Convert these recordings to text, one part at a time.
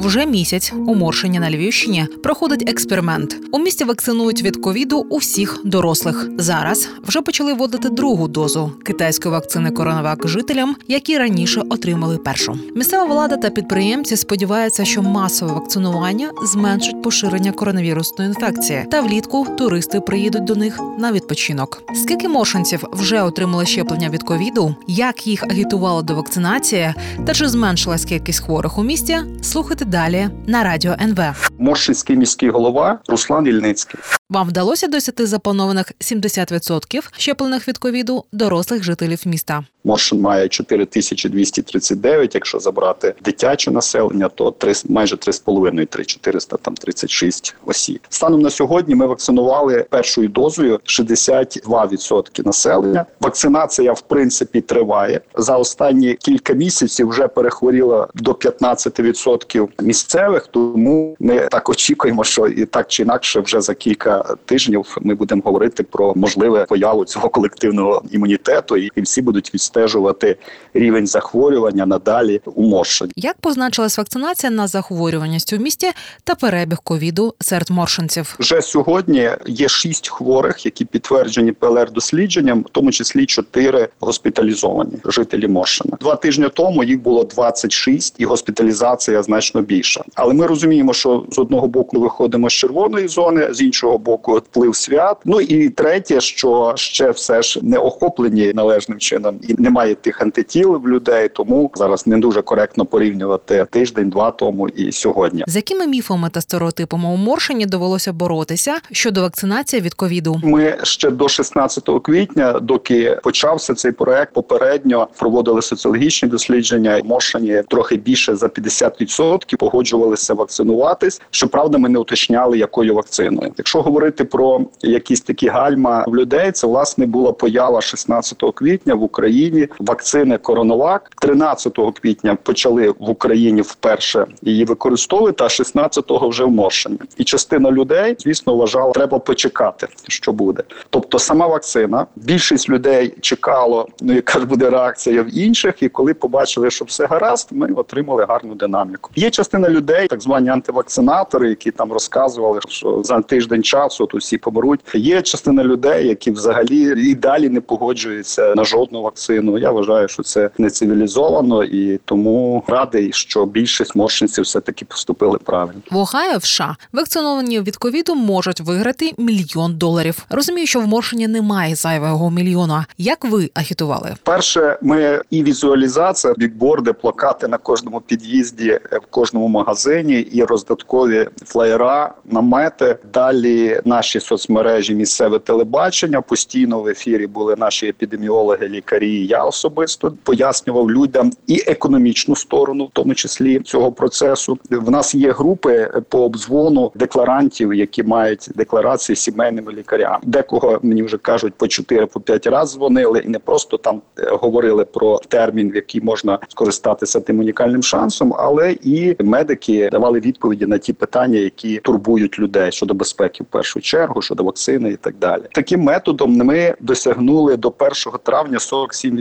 Вже місяць у Моршині на Львівщині проходить експеримент. У місті вакцинують від ковіду усіх дорослих. Зараз вже почали вводити другу дозу китайської вакцини Коронавак жителям, які раніше отримали першу. Місцева влада та підприємці сподіваються, що масове вакцинування зменшить поширення коронавірусної інфекції, та влітку туристи приїдуть до них на відпочинок. Скільки моршинців вже отримали щеплення від ковіду, як їх агітували до вакцинації, та чи зменшилась кількість хворих у місті? Слухайте далі на радіо НВ. Моршинський міський голова Руслан Ільницький. Вам вдалося досягти запланованих 70% щеплених від ковіду дорослих жителів міста. Моршин має 4239, Якщо забрати дитяче населення, то 3, майже 3,5, 3400, там 36 осіб. Станом на сьогодні ми вакцинували першою дозою 62% населення. Вакцинація в принципі триває за останні кілька місяців. Вже перехворіло до 15% місцевих. Тому ми так очікуємо, що і так чи інакше, вже за кілька тижнів ми будемо говорити про можливе появу цього колективного імунітету, і всі будуть відстежувати рівень захворювання надалі у Моршині. Як позначилась вакцинація на захворюваність у місті та перебіг ковіду серед моршинців? Вже сьогодні є шість хворих, які підтверджені ПЛР дослідженням, в тому числі чотири госпіталізовані жителі Моршина. Два тижні тому їх було 26, і госпіталізація значно більша. Але ми розуміємо, що з одного боку виходимо з червоної зони, з іншого боку вплив свят. Ну і третє, що ще все ж не охоплені належним чином і немає тих антитіл в людей, тому зараз не дуже коректно порівнювати тиждень-два тому і сьогодні. З якими міфами та стереотипами у Моршині довелося боротися щодо вакцинації від ковіду? Ми ще до 16 квітня, доки почався цей проект, попередньо проводили соціологічні дослідження. Моршині трохи більше за 50% погоджувалися вакцинуватись. Щоправда, ми не уточняли, якою вакциною. Якщо говорити про якісь такі гальма в людей, це власне була поява 16 квітня в Україні вакцини Коронавак. 13 квітня почали в Україні вперше її використовувати, а 16-го вже в Моршині. І частина людей, звісно, вважала, треба почекати, що буде. Тобто, сама вакцина, більшість людей чекало, ну яка ж буде реакція в інших, і коли побачили, що все гаразд, ми отримали гарну динаміку. Є частина людей, так звані антивакцинатори, які там розказували, що за тиждень часу тут всі помруть. Є частина людей, які взагалі і далі не погоджуються на жодну вакцину. Я вважаю, що це не цивілізовано, і тому радий, що більшість моршинців все таки поступили правильно. В Огайо в США вакциновані від ковіду можуть виграти мільйон доларів. Розумію, що в Моршині немає зайвого мільйона. Як ви агітували? Перше, ми і візуалізація, бікборди, плакати на кожному під'їзді, в кожному магазині, і роздаткові флеєра, намети. Далі наші соцмережі, місцеве телебачення. Постійно в ефірі були наші епідеміологи, лікарі. Я особисто пояснював людям і економічну сторону, в тому числі цього процесу. В нас є групи по обдзвону декларантів, які мають декларації сімейними лікарями. Декого мені вже кажуть по 4 по 5 разів дзвонили, і не просто там е, говорили про термін, в який можна скористатися тим унікальним шансом, але і медики давали відповіді на ті питання, які турбують людей щодо безпеки в першу чергу, щодо вакцини і так далі. Таким методом ми досягнули до 1 травня 47%.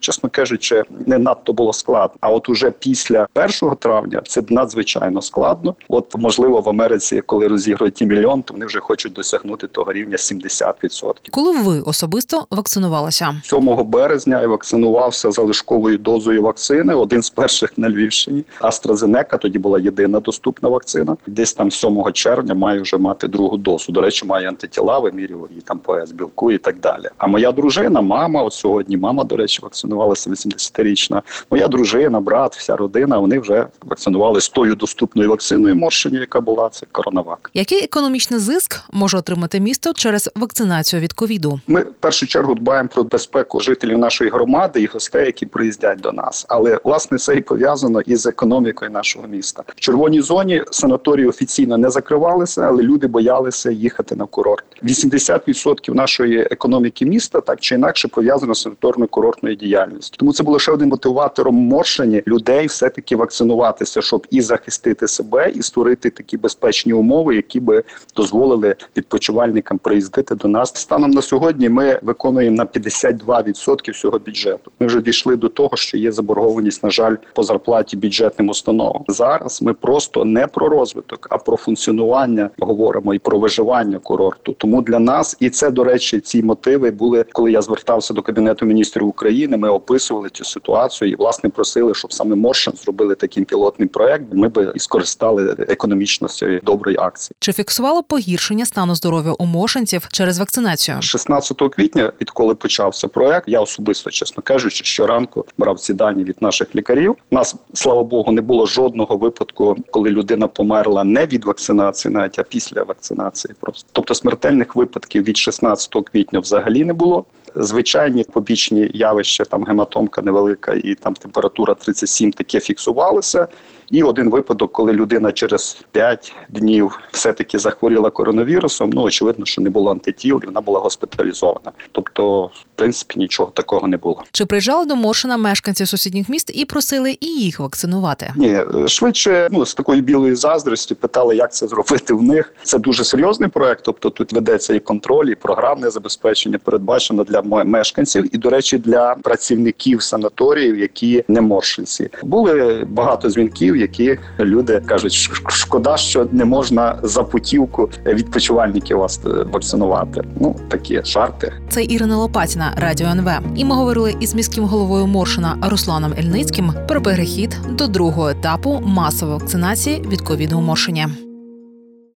Чесно кажучи, не надто було складно. А от уже після 1 травня це надзвичайно складно. От можливо в Америці, коли розігрують ті мільйон, то вони вже хочуть досягнути того рівня 70%. Коли ви особисто вакцинувалися? 7 березня я вакцинувався залишковою дозою вакцини. Один з перших на Львівщині. AstraZeneca, тоді була єдина доступна вакцина. Десь там 7 червня маю вже мати другу дозу. До речі, має антитіла, вимірював і там по білку і так далі. А моя дружина, мама, от сьогодні мама, до речі, вакцинувалася 80-річна. Моя дружина, брат, вся родина. Вони вже вакцинували з тою доступною вакциною морщині, яка була це коронавак. Який економічний зиск може отримати місто через вакцинацію від ковіду? Ми в першу чергу дбаємо про безпеку жителів нашої громади і гостей, які приїздять до нас. Але власне це і пов'язано із економікою нашого міста. В червоній зоні санаторії офіційно не закривалися, але люди боялися їхати на курорт. 80% нашої економіки міста так чи інакше пов'язано з санаторно курортною курортної діяльності. Тому це було ще один мотиватором Моршині людей все таки вакцинуватися, щоб і захистити себе, і створити такі безпечні умови, які би дозволили відпочивальникам приїздити до нас. Станом на сьогодні ми виконуємо на 52% всього бюджету. Ми вже дійшли до того, що є заборгованість, на жаль, по зарплаті бюджетним установам. Зараз ми просто не про розвиток, а про функціонування говоримо і про виживання курорту. Тому для нас і це до речі, ці мотиви були, коли я звертався до кабінету міністрів. Ми описували цю ситуацію і власне просили, щоб саме Моршин зробили такий пілотний проект. Ми би і скористали економічно з цієї доброї акції. Чи фіксувало погіршення стану здоров'я у мошенців через вакцинацію? 16 квітня, відколи почався проект, я особисто, чесно кажучи, щоранку брав ці дані від наших лікарів. У нас слава Богу, не було жодного випадку, коли людина померла не від вакцинації, навіть а після вакцинації. Просто тобто смертельних випадків від 16 квітня взагалі не було. Звичайні побічні явища, там гематомка невелика і там температура 37, таке фіксувалося. І один випадок, коли людина через 5 днів все-таки захворіла коронавірусом. Ну очевидно, що не було антитіл, і вона була госпіталізована. Тобто, в принципі, нічого такого не було. Чи приїжджали до Моршина мешканці сусідніх міст і просили і їх вакцинувати? Ні, е, швидше ну з такої білої заздрості питали, як це зробити в них. Це дуже серйозний проект. Тобто тут ведеться і контроль, і програмне забезпечення передбачено для мешканців, і до речі, для працівників санаторіїв, які не моршинці. Були багато дзвінків, які люди кажуть, шкода, що не можна за путівку відпочивальників вас е, вакцинувати. Ну такі жарти. Це Ірина Лопатіна, Радіо НВ. І ми говорили із міським головою Моршина Русланом Ельницьким про перехід до другого етапу масової вакцинації від ковіду у Моршині.